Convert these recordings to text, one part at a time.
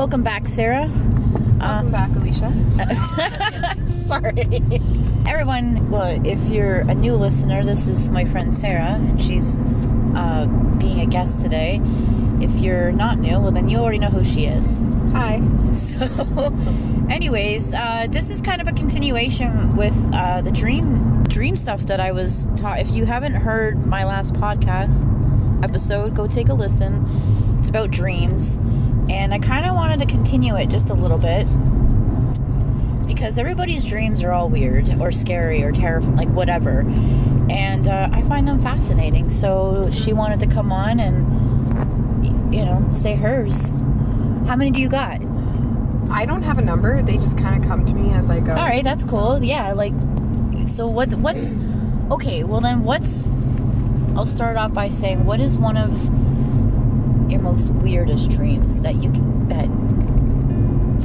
Welcome back, Sarah. Welcome uh, back, Alicia. Sorry. Everyone, well, if you're a new listener, this is my friend Sarah, and she's uh, being a guest today. If you're not new, well, then you already know who she is. Hi. So, anyways, uh, this is kind of a continuation with uh, the dream dream stuff that I was taught. If you haven't heard my last podcast episode, go take a listen. It's about dreams and I kind of wanted to continue it just a little bit because everybody's dreams are all weird or scary or terrifying, like whatever. And uh, I find them fascinating. So she wanted to come on and, you know, say hers. How many do you got? I don't have a number. They just kind of come to me as I go. All right, that's cool. Yeah, like, so what? What's okay? Well, then, what's? I'll start off by saying, what is one of your most weirdest dreams that you can that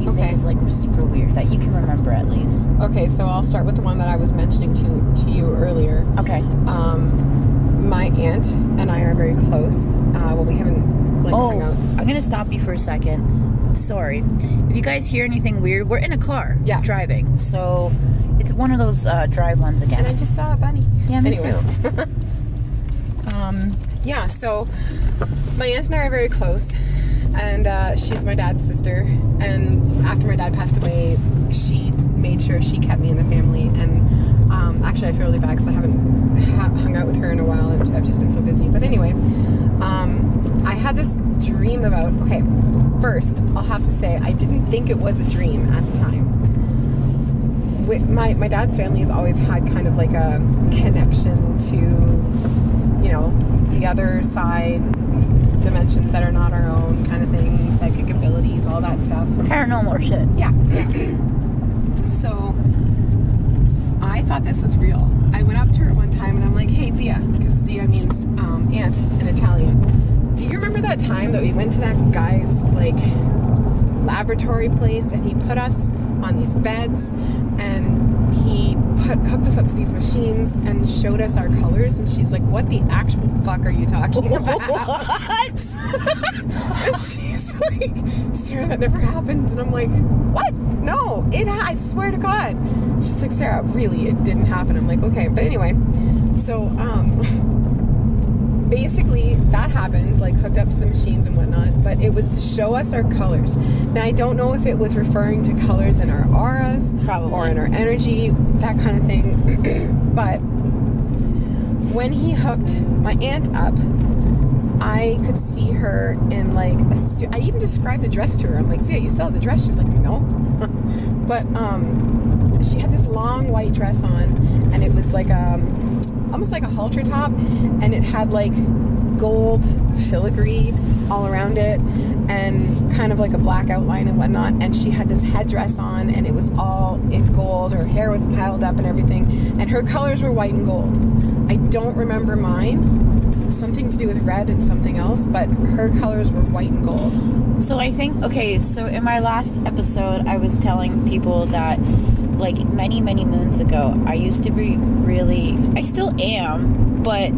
you okay. think is like super weird that you can remember at least? Okay, so I'll start with the one that I was mentioning to to you earlier. Okay. Um, my aunt and I are very close. Uh, well, we haven't like oh, I'm gonna stop you for a second. Sorry, if you guys hear anything weird, we're in a car. Yeah. Driving, so it's one of those uh, drive ones again. And I just saw a bunny. Yeah, me anyway. too. um, yeah, so my aunt and I are very close, and uh, she's my dad's sister. And after my dad passed away, she made sure she kept me in the family. And um, actually, I feel really bad because I haven't ha- hung out with her in a while. I've, I've just been so busy. But anyway, um, I had this dream about. Okay, first, I'll have to say I didn't think it was a dream at the time. My, my dad's family has always had kind of like a connection to, you know, the other side, dimensions that are not our own, kind of thing, psychic abilities, all that stuff. Paranormal shit. Yeah. yeah. so I thought this was real. I went up to her one time and I'm like, hey, Zia, because Zia means um, aunt in Italian. Do you remember that time that we went to that guy's, like, laboratory place and he put us on these beds and he put, hooked us up to these machines and showed us our colors. And she's like, "What the actual fuck are you talking about?" What? and she's like, "Sarah, that never happened." And I'm like, "What? No, it. I swear to God." She's like, "Sarah, really, it didn't happen." I'm like, "Okay," but anyway, so um. basically that happened like hooked up to the machines and whatnot but it was to show us our colors now i don't know if it was referring to colors in our auras Probably. or in our energy that kind of thing but when he hooked my aunt up I could see her in like I even described the dress to her. I'm like, "See, you still have the dress?" She's like, "No," but um, she had this long white dress on, and it was like um, almost like a halter top, and it had like gold filigree all around it and kind of like a black outline and whatnot. And she had this headdress on, and it was all in gold. Her hair was piled up and everything, and her colors were white and gold. I don't remember mine. Something to do with red and something else, but her colors were white and gold. So I think, okay, so in my last episode, I was telling people that like many many moons ago i used to be really i still am but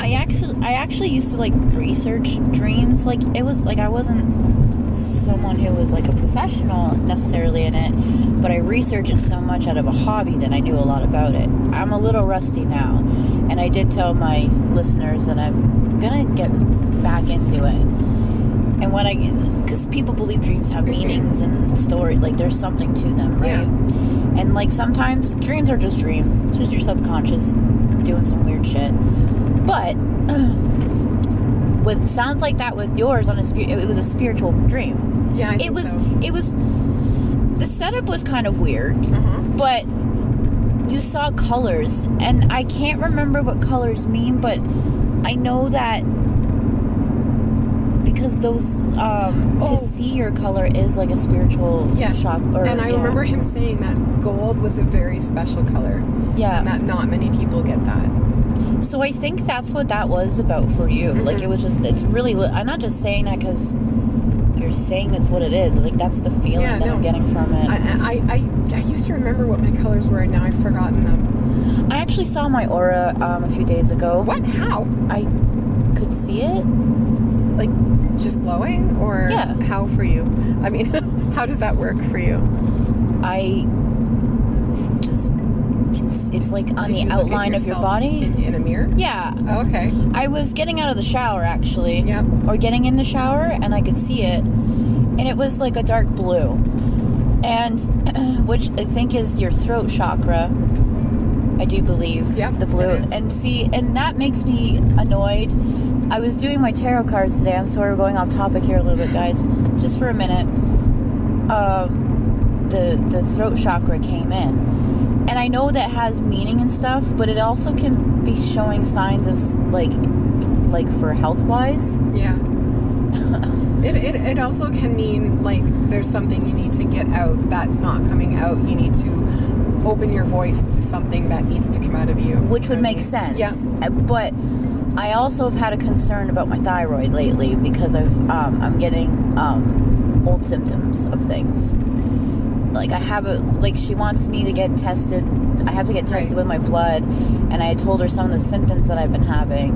i actually i actually used to like research dreams. Like it was like i wasn't someone who was like a professional necessarily in it but i researched it so much out of a hobby that i knew a lot about it. I'm a little rusty now and i did tell my listeners that i'm gonna get back into it and when I, because people believe dreams have meanings and story, like there's something to them, right? Yeah. And like sometimes dreams are just dreams. It's just your subconscious doing some weird shit. But with sounds like that with yours on a spirit, it was a spiritual dream. Yeah, it was. So. It was. The setup was kind of weird, uh-huh. but you saw colors, and I can't remember what colors mean, but I know that because those um, oh. to see your color is like a spiritual yes. shock. Or, and I yeah. remember him saying that gold was a very special color. Yeah, and that not many people get that. So I think that's what that was about for you. Mm-hmm. Like it was just it's really. I'm not just saying that because you're saying that's what it is. Like that's the feeling yeah, that no. I'm getting from it. I, I, I I used to remember what my colors were, and now I've forgotten them. I actually saw my aura um, a few days ago. What? How? I could see it like just glowing or Yeah. how for you? I mean, how does that work for you? I just it's it's like on Did the you look at outline of your body. in, in a mirror? Yeah. Oh, okay. I was getting out of the shower actually. Yep. Or getting in the shower and I could see it. And it was like a dark blue. And which I think is your throat chakra. I do believe. Yep, The blue. And see, and that makes me annoyed. I was doing my tarot cards today. I'm sorry we're going off topic here a little bit, guys. Just for a minute. Um, the the throat chakra came in. And I know that has meaning and stuff, but it also can be showing signs of like like for health wise. Yeah. it, it, it also can mean like there's something you need to get out that's not coming out. You need to open your voice to something that needs to come out of you. which would make what I mean? sense. Uh, But I also have had a concern about my thyroid lately because I've um, I'm getting um, old symptoms of things. Like I have a like she wants me to get tested. I have to get tested Right. with my blood, and I told her some of the symptoms that I've been having,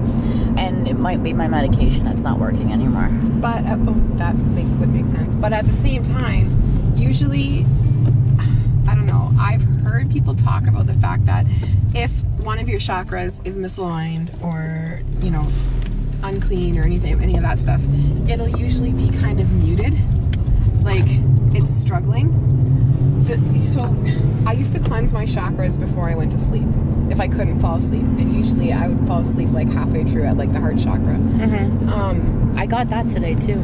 and it might be my medication that's not working anymore. But uh, oh, that make, would make sense. But at the same time, usually, I don't know. I've heard people talk about the fact that if one of your chakras is misaligned or you know unclean or anything, any of that stuff, it'll usually be kind of muted, like it's struggling. The, so I used to cleanse my chakras before I went to sleep. If I couldn't fall asleep, and usually I would fall asleep like halfway through at like the heart chakra. Mm-hmm. Um, I got that today too.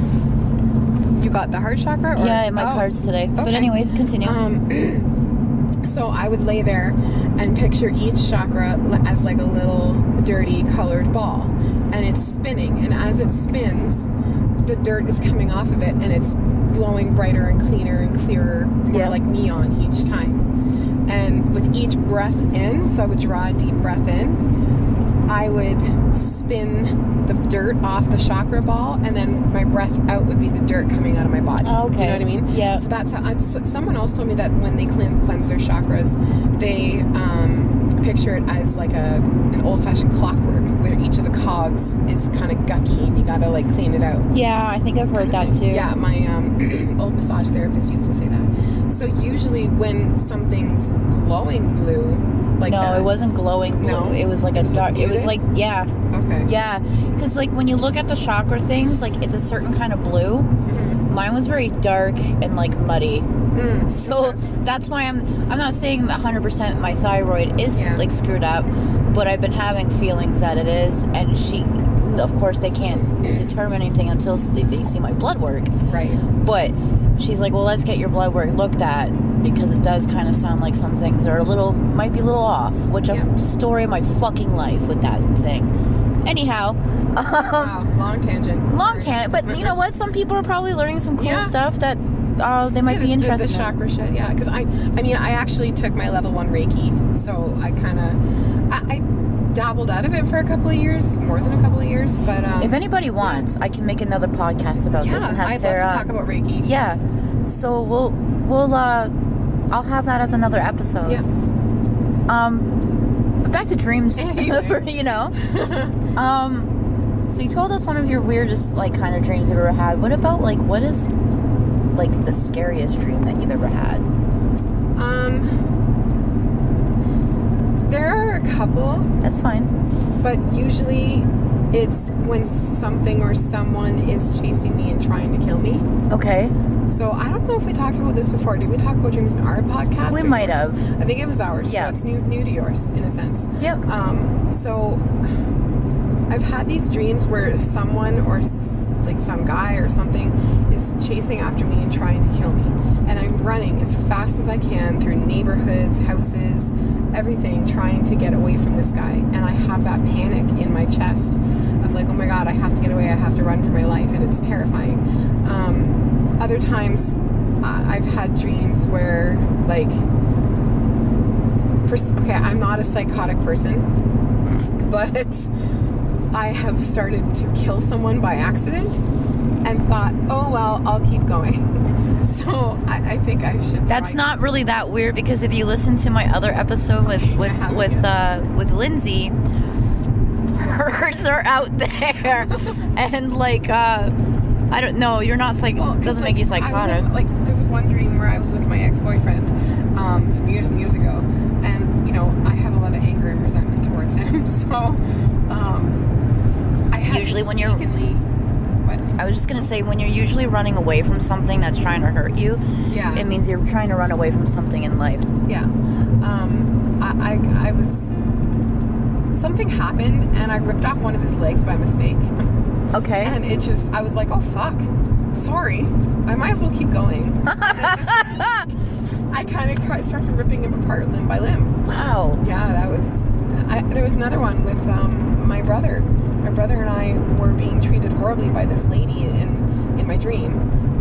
you got the heart chakra? Or? yeah, my Oh. cards today. But anyways, continue. Um, so I would lay there and picture each chakra as like a little dirty colored ball, and it's spinning. And as it spins, the dirt is coming off of it, and it's glowing brighter and cleaner and clearer, more Yeah. like neon each time. And with each breath in, so I would draw a deep breath in, I would spin the dirt off the chakra ball, and then my breath out would be the dirt coming out of my body. Okay. You know what I mean? Yeah. So that's how, s- someone else told me that when they clean, cleanse their chakras, they um, picture it as like a an old fashioned clockwork where each of the cogs is kind of gucky and you gotta like clean it out. yeah, I think I've heard that too. Yeah, my um, old massage therapist used to say that. So usually when something's glowing blue, like no, that, it wasn't glowing blue. No? It was like a Was dark. It was like yeah, Okay. yeah. Because like when you look at the chakra things, like it's a certain kind of blue. Mhm. Mine was very dark and like muddy. Mm, So okay. that's why I'm. I'm not saying 100% my thyroid is Yeah. like screwed up, but I've been having feelings that it is, and she. Of course, they can't determine anything until they, they see my blood work. right. But she's like, well, let's get your blood work looked at because it does kind of sound like some things are a little, might be a little off, which Yeah. a story of my fucking life with that thing. Anyhow, um, Wow, long tangent. long tangent, but you know what? Some people are probably learning some cool Yeah. stuff that uh, they might Yeah, be the- interested The, the in. chakra shit, yeah. Because I, I mean, I actually took my level one Reiki, so I kind of, I, I dabbled out of it for a couple of years, more than a couple of years. But um, If anybody wants, I can make another podcast about yeah, this and have I'd Sarah. love to talk about Reiki. yeah, so we'll we'll uh, I'll have that as another episode. Yeah. Um, but back to dreams, for, you know. Um, so you told us one of your weirdest, like, kind of dreams you've ever had. What about, like, what is, like, the scariest dream that you've ever had? Um, there are a couple, That's fine. but usually it's when something or someone is chasing me and trying to kill me. Okay. So I don't know if we talked about this before. Did we talk about dreams in our podcast? We might yours? have. I think it was ours. Yeah. So it's new, new to yours in a sense. Yep. Um, so I've had these dreams where someone or like some guy or something is chasing after me and trying to kill me. And I'm running as fast as I can through neighborhoods, houses, everything, trying to get away from this guy. And I have that panic in my chest of like, oh my God, I have to get away. I have to run for my life. And it's terrifying. Um, other times I've had dreams where like, for, okay, I'm not a psychotic person, but I have started to kill someone by accident and thought, oh well, I'll keep going. So I, I think I should. That's not really that weird because if you listen to my other episode with with with uh, with Lindsay, hers are out there, and like uh, I don't know. You're not like Well, doesn't like, make you psychotic. in- like there was one dream where I was with my ex-boyfriend um, from years and years ago, and you know I have a lot of anger and resentment towards him. So um, Usually when you're- what? I was just gonna say when you're usually running away from something that's trying to hurt you, Yeah, it means you're trying to run away from something in life. yeah. Um, I, I I was something happened and I ripped off one of his legs by mistake. Okay. And it just, I was like, oh fuck, sorry. I might as well keep going. And it just- I kind of started ripping him apart limb by limb. wow. Yeah, that was. I, there was another one with um, my brother. My brother and I were being treated horribly by this lady in in my dream,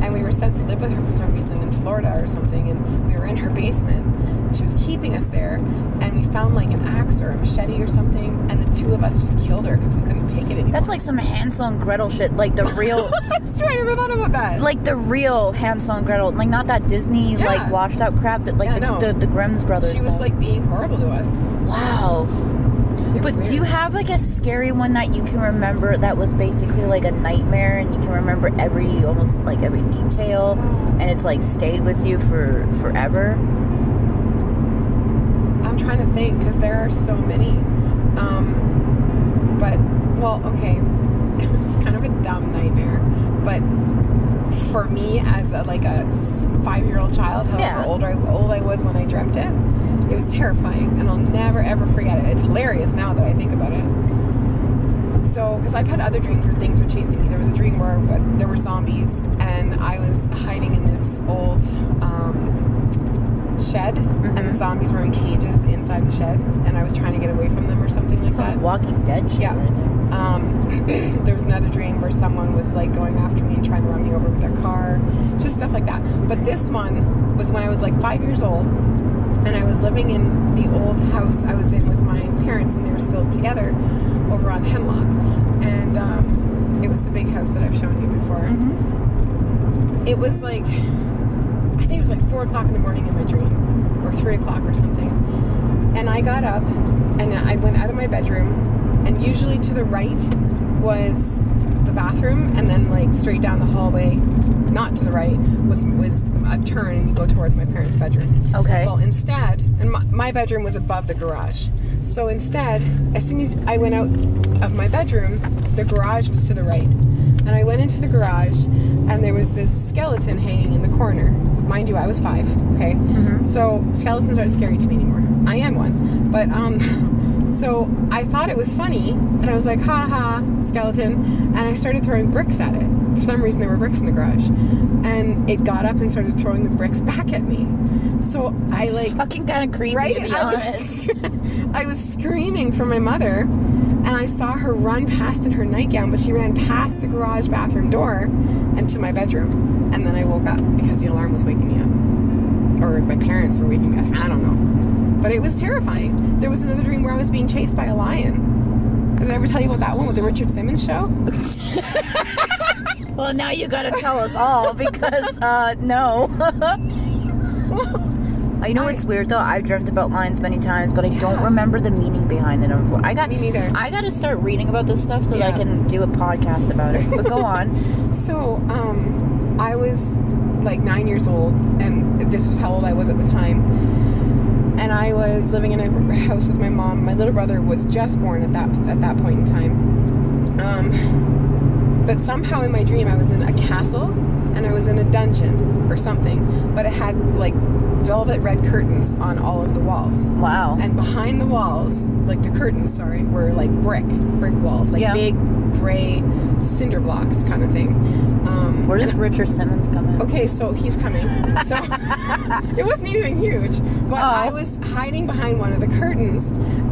and we were sent to live with her for some reason in Florida or something. And we were in her basement, and she was keeping us there. And we found like an axe or a machete or something, and the two of us just killed her because we couldn't take it anymore. That's like some Hansel and Gretel shit, like the real, That's true. I never thought about that. like the real Hansel and Gretel, like not that Disney Yeah. like washed out crap that like Yeah, the, no. the the Grimm's brothers. she was though. like being horrible to us. wow. But do you have like a scary one that you can remember that was basically like a nightmare and you can remember every almost like every detail and it's like stayed with you for forever? I'm trying to think because there are so many. Um, but well, okay, it's kind of a dumb nightmare, but for me as a, like a five year old child, however Yeah. old I old I was when I dreamt it, it was terrifying, and I'll never ever forget it. It's hilarious now that I think about it. So, because I've had other dreams where things were chasing me. There was a dream where but there were zombies, and I was hiding in this old um, shed, and the Mhm. zombies were in cages inside the shed, and I was trying to get away from them or something like that. Walking Dead shit. Yeah. Um, there was another dream where someone was like going after me and trying to run me over with their car, just stuff like that. But this one was when I was like five years old, and I was living in the old house I was in with my parents when they were still together over on Hemlock, and um, it was the big house that I've shown you before. Mhm. It was like I think it was like four o'clock in the morning in my dream, or three o'clock or something. And I got up and I went out of my bedroom, and usually to the right was the bathroom, and then like straight down the hallway, not to the right, was was a turn and you go towards my parents' bedroom. Okay. Well, instead, and my, my bedroom was above the garage. So instead, as soon as I went out of my bedroom, the garage was to the right. And I went into the garage, and there was this skeleton hanging in the corner. Mind you, I was five, okay? Mhm. So skeletons aren't scary to me anymore. I am one. But, um, so I thought it was funny, and I was like, ha ha, skeleton. And I started throwing bricks at it. For some reason, there were bricks in the garage. And it got up and started throwing the bricks back at me. So I, like, Fucking kind of creepy right? to be I honest. was, I was screaming for my mother, and I saw her run past in her nightgown, but she ran past the garage bathroom door and to my bedroom. And then I woke up because the alarm was waking me up. Or my parents were waking me up. I don't know. But it was terrifying. There was another dream where I was being chased by a lion. Did I ever tell you about that one with the Richard Simmons show? Well, now you gotta tell us all because uh no. I know I- it's weird though. I've dreamt about lions many times, but I don't remember the meaning behind it. I got Me neither. I got to start reading about this stuff so that I can do a podcast about it. But go on. So, um, I was like nine years old, and this was how old I was at the time. And I was living in a house with my mom. My little brother was just born at that at that point in time. Um, but somehow in my dream, I was in a castle, and I was in a dungeon or something. But it had like velvet red curtains on all of the walls. Wow. And behind the walls, like the curtains, sorry, were like brick, brick walls, like Yeah. big gray cinder blocks kind of thing. Um, Where does Richard Simmons come in? Okay, so he's coming. So it wasn't even huge, but Oh. I was hiding behind one of the curtains,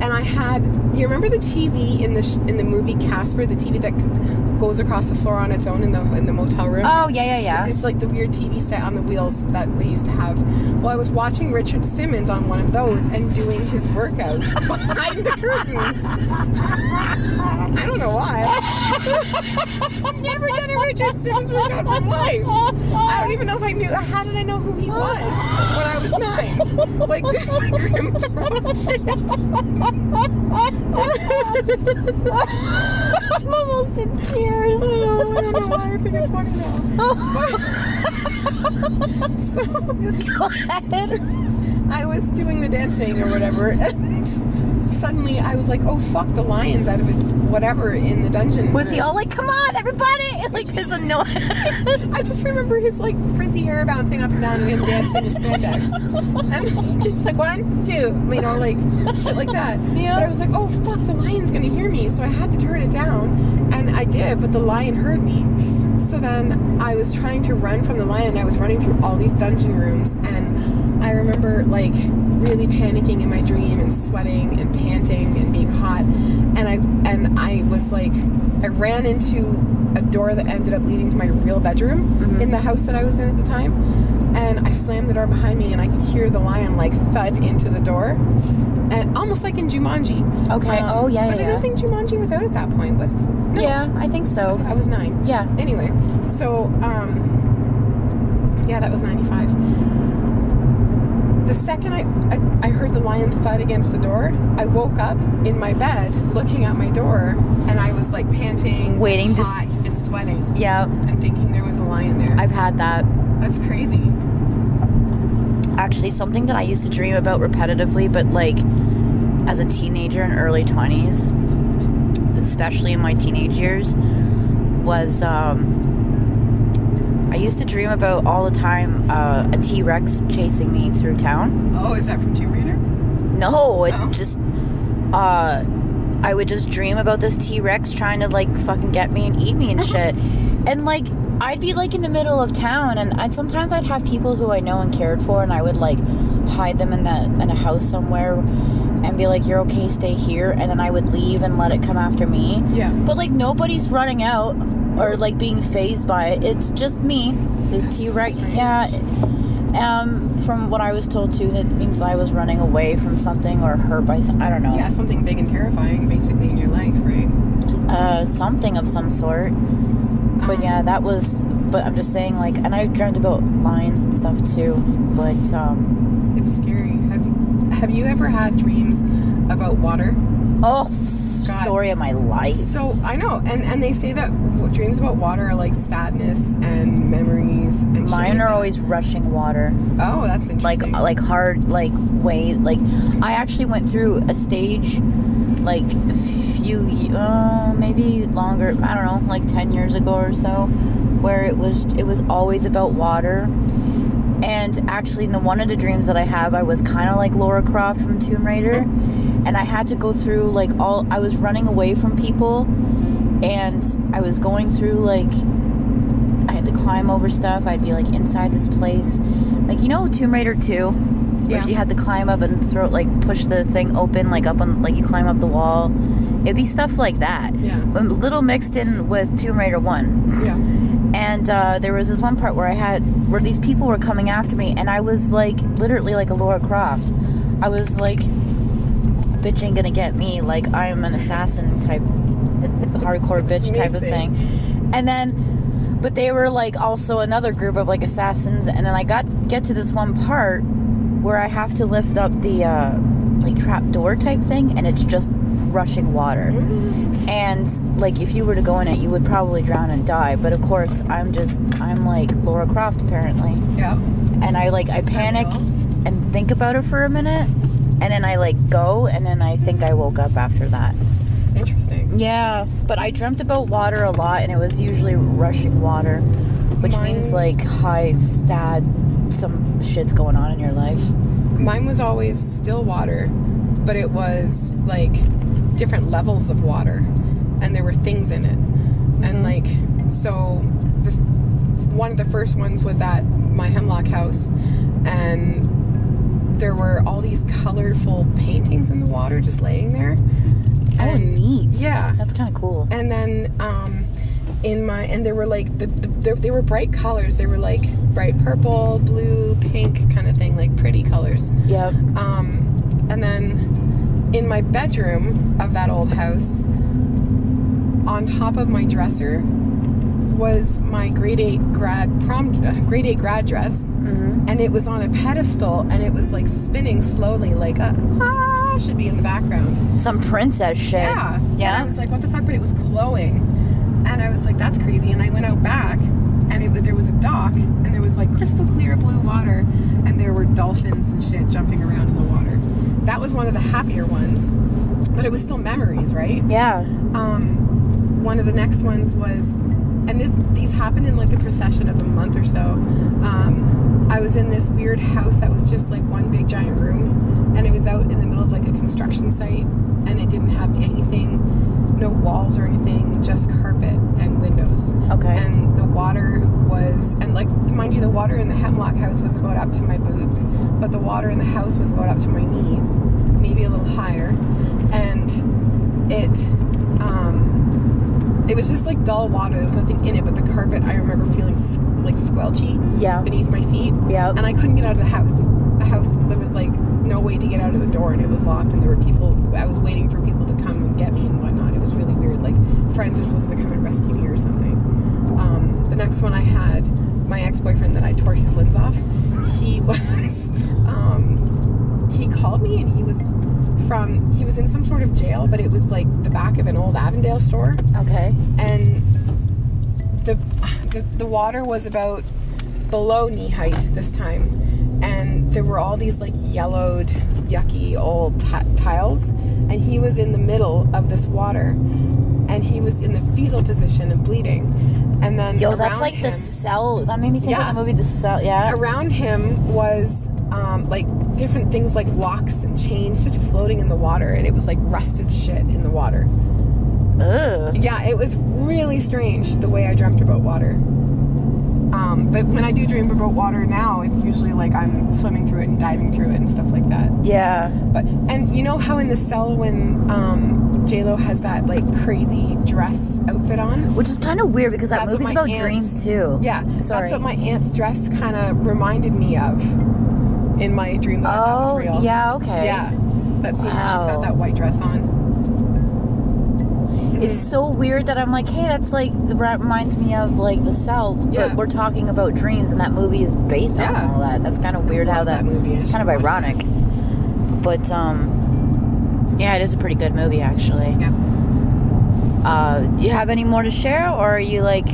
and I had. You remember the TV in the sh- in the movie Casper, the TV that goes across the floor on its own in the in the motel room? Oh yeah, yeah, yeah. It's like the weird TV set on the wheels that they used to have. Well, I was watching Richard Simmons on one of those and doing his workouts behind the curtains. I don't know why. I've never done a Richard Simmons workout in my life. I don't even know if I knew. How did I know who he was when I was nine? Like, Throat shit. I'm almost in tears. Oh, I don't know why I think it's funny now. so Go ahead. I was doing the dancing or whatever, and suddenly I was like, "Oh fuck!" The lion's out of its whatever in the dungeon. Was he all like, "Come on, everybody!" Like his annoying. I just remember his like frizzy hair bouncing up and down and him dancing in spandex. And he's like, one, two, you know, like shit like that. Yeah. But I was like, oh fuck, the lion's gonna hear me. So I had to turn it down. And I did, but the lion heard me. So then I was trying to run from the lion. I was running through all these dungeon rooms. And I remember like really panicking in my dream and sweating and panting and being hot. And I and I was like I ran into a door that ended up leading to my real bedroom Mhm. in the house that I was in at the time. And I slammed the door behind me and I could hear the lion like thud into the door. And almost like in Jumanji. Okay. Um, oh yeah, But yeah. I don't think Jumanji was out at that point, was? No. Yeah, I think so. I was nine. Yeah. Anyway, so um yeah, that was 95. The second I, I I heard the lion thud against the door, I woke up in my bed looking at my door and I was like panting, Waiting to s- hot and sweating Yeah, and thinking there was a lion there. I've had that. That's crazy. Actually, something that I used to dream about repetitively, but like as a teenager in early 20s, especially in my teenage years, was um, I used to dream about all the time uh, a T Rex chasing me through town. Oh, is that from Tomb Raider? No, it Oh. just uh I would just dream about this T Rex trying to like fucking get me and eat me and shit. and like I'd be like in the middle of town and I'd sometimes I'd have people who I know and cared for and I would like hide them in a in a house somewhere and be like, You're okay, stay here and then I would leave and let it come after me. Yeah. But like nobody's running out or like being phased by it. It's just me. This T Rex strange. yeah. Um, from what I was told too, that means I was running away from something or hurt by some. I don't know. Yeah, something big and terrifying basically in your life, right? Uh, something of some sort. But yeah, that was. But I'm just saying, like, and I dreamt about lions and stuff too. But um, It's scary. Have have you ever had dreams about water? oh, God. story of my life. So I know, and and they say that dreams about water are like sadness and memories. And Mine like are always rushing water. Oh, that's like interesting. like hard like way like I actually went through a stage like a few uh, maybe longer I don't know like 10 years ago or so where it was it was always about water and actually in the, one of the dreams that I have I was kind of like Laura Croft from Tomb Raider and I had to go through like all I was running away from people and I was going through like I had to climb over stuff. I'd be like inside this place. Like you know Tomb Raider 2? Where Yeah. you had to climb up and throw like push the thing open like up on like you climb up the wall. It'd be stuff like that. Yeah. A little mixed in with Tomb Raider 1. yeah. And uh, there was this one part where I had where these people were coming after me and I was like literally like a Laura Croft. I was like bitch ain't gonna get me like I'm an assassin type hardcore bitch type of thing. And then but they were like also another group of like assassins and then I got get to this one part where I have to lift up the uh like trap door type thing and it's just rushing water. And like if you were to go in it you would probably drown and die. But of course I'm just I'm like Laura Croft apparently. Yeah. And I like I panic and think about it for a minute and then I like go and then I think I woke up after that. Interesting. Yeah, but I dreamt about water a lot, and it was usually rushing water, which Mine- means like high, sad, some shit's going on in your life. Mine was always still water, but it was like different levels of water, and there were things in it, and mm-hmm. like so. The, one of the first ones was at my hemlock house, and there were all these colorful paintings in the water just laying there. Oh, And- neat. Yeah. That's kind of cool. and then um in my and there were like the, the, they- they were bright colors they were like bright purple blue pink kind of thing like pretty colors Yep. um and then in my bedroom of that old house on top of my dresser was my grade 8 grad prom uh, grade 8 grad dress hmm and it was on a pedestal and it was like spinning slowly like a ah should be in the background. Some princess shit. Yeah. And I was like, what the fuck? But it was glowing. And I was like, that's crazy. And I went out back and it, there was a dock and there was like crystal clear blue water and there were dolphins and shit jumping around in the water. That was one of the happier ones. But it was still memories, right? Yeah. um, one of the next ones was, and this, these happened in like the procession of a month or so. Um, I was in this weird house that was just like one big giant room, and it was out in the middle of like a construction site, and it didn't have anything, no walls or anything, just carpet and windows. Okay. And the water was, and like, mind you, the water in the Hemlock house was about up to my boobs, but the water in the house was about up to my knees, maybe a little higher. And it, um, it was just like dull water. There was nothing in it, but the carpet, I remember feeling like squelchy Yeah. beneath my feet. Yeah. And I couldn't get out of the house. The house, there was like no way to get out of the door, and it was locked, and there were people, I was waiting for people to come and get me and whatnot. It was really weird. Like, friends were supposed to come and rescue me or something. Um, the next one I had, my ex boyfriend that I tore his limbs off, he was, um, he called me and he was from, he was in some sort of jail, but it was like the back of an old Avondale store Okay. and the, the the water was about below knee height this time and there were all these like yellowed yucky old ti- tiles and he was in the middle of this water and he was in the fetal position and bleeding and then Yo, that's like the cell. That made me think Yeah. of the movie The Cell. Yeah. around him was um, like different things like locks and chains just floating in the water and it was like rusted shit in the water Ugh. yeah, it was really strange the way I dreamt about water. Um, but when I do dream about water now, it's usually like I'm swimming through it and diving through it and stuff like that. Yeah. But and you know how in the cell when um, J Lo has that like crazy dress outfit on? Which is kind of weird because that That's movie's about aunt's- dreams too. Yeah, Sorry. that's what my aunt's dress kind of reminded me of in my dream that Oh, was real. yeah. Okay. Yeah, that scene where she's Wow. got that white dress on. It's so weird that I'm like, hey, that's like that reminds me of like the cell, but Yeah. we're talking about dreams, and that movie is based on all that. That's kind of weird how that. that movie. I It's kind of ironic, but um, yeah, it is a pretty good movie actually. Yeah. Uh, you have any more to share, or are you like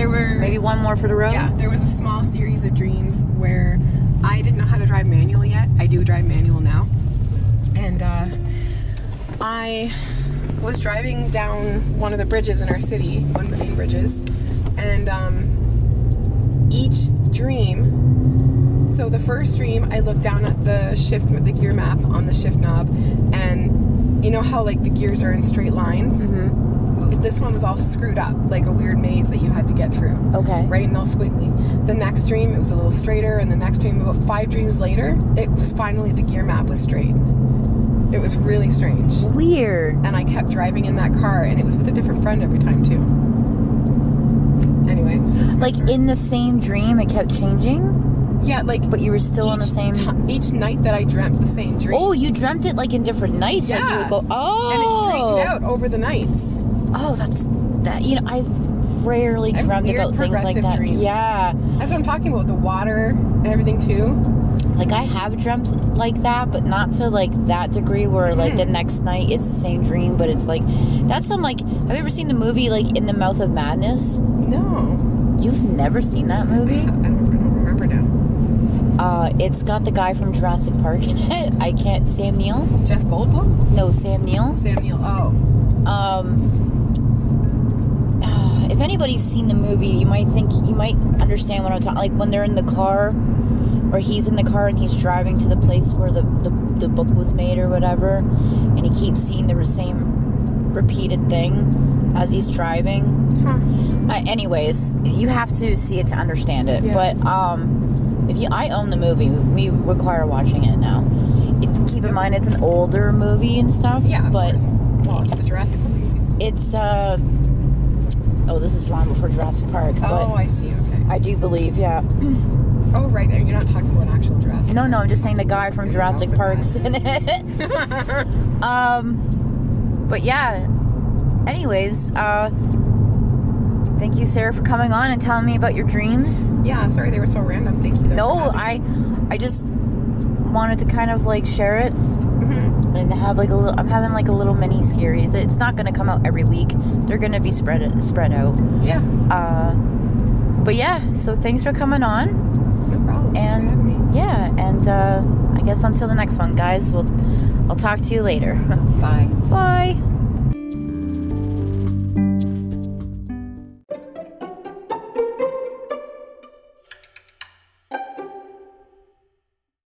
there were maybe one more for the road? Yeah, there was a small series of dreams where I didn't know how to drive manual yet. I do drive manual now. And uh, I was driving down one of the bridges in our city, one of the main bridges, and um, each dream. So the first dream, I looked down at the shift, the gear map on the shift knob, and you know how like the gears are in straight lines. Mm-hmm. This one was all screwed up, like a weird maze that you had to get through Okay. right and all squiggly. The next dream, it was a little straighter, and the next dream, about five dreams later, it was finally the gear map was straight. It was really strange. Weird. And I kept driving in that car, and it was with a different friend every time, too. Anyway. Like story. in the same dream, it kept changing, Yeah, like. but you were still on the same. ti- each night that I dreamt the same dream. Oh, you dreamt it like in different nights. Like you Yeah. would go, oh. And it straightened oh! out over the nights. Oh, that's that. You know, I've rarely I have dreamt about things like that. dreams. Yeah, That's what I'm talking about. The water and everything, too. like I have dreamt like that, but not to like that degree where like the Mhm. next night it's the same dream, but it's like that's some like. Have you ever seen the movie like In the Mouth of Madness? No. You've never seen that I movie? don't, I don't remember now. Uh, it's got the guy from Jurassic Park in it. I can't. Sam Neill? Jeff Goldblum? No, Sam Neill. Sam Neill. Oh. um if anybody's seen the movie you might think you might understand what i'm talking like when they're in the car or he's in the car and he's driving to the place where the, the, the book was made or whatever and he keeps seeing the same repeated thing as he's driving Huh. uh, anyways you have to see it to understand it Yeah. but um if you i own the movie we require watching it now it, keep in mind it's an older movie and stuff Yeah, of but course. Well, it's the Jurassic movies. it's uh oh this is long before Jurassic Park, Oh, I see. Okay. I do believe, yeah. Oh, right. There. You're not talking about actual Jurassic. No, no, I'm just saying the guy from Jurassic Park's in it. um but yeah. Anyways, uh thank you Sarah for coming on and telling me about your dreams. yeah. Sorry, they were so random. Thank you. though, No, for having I me. I just wanted to kind of like share it. And have like a little. I'm having like a little mini series. It's not gonna come out every week. They're gonna be spread spread out. Yeah, Uh, but yeah, so thanks for coming on. no problem. And- for me. Yeah, and uh, I guess until the next one, guys. We'll I'll talk to you later. Bye. Bye.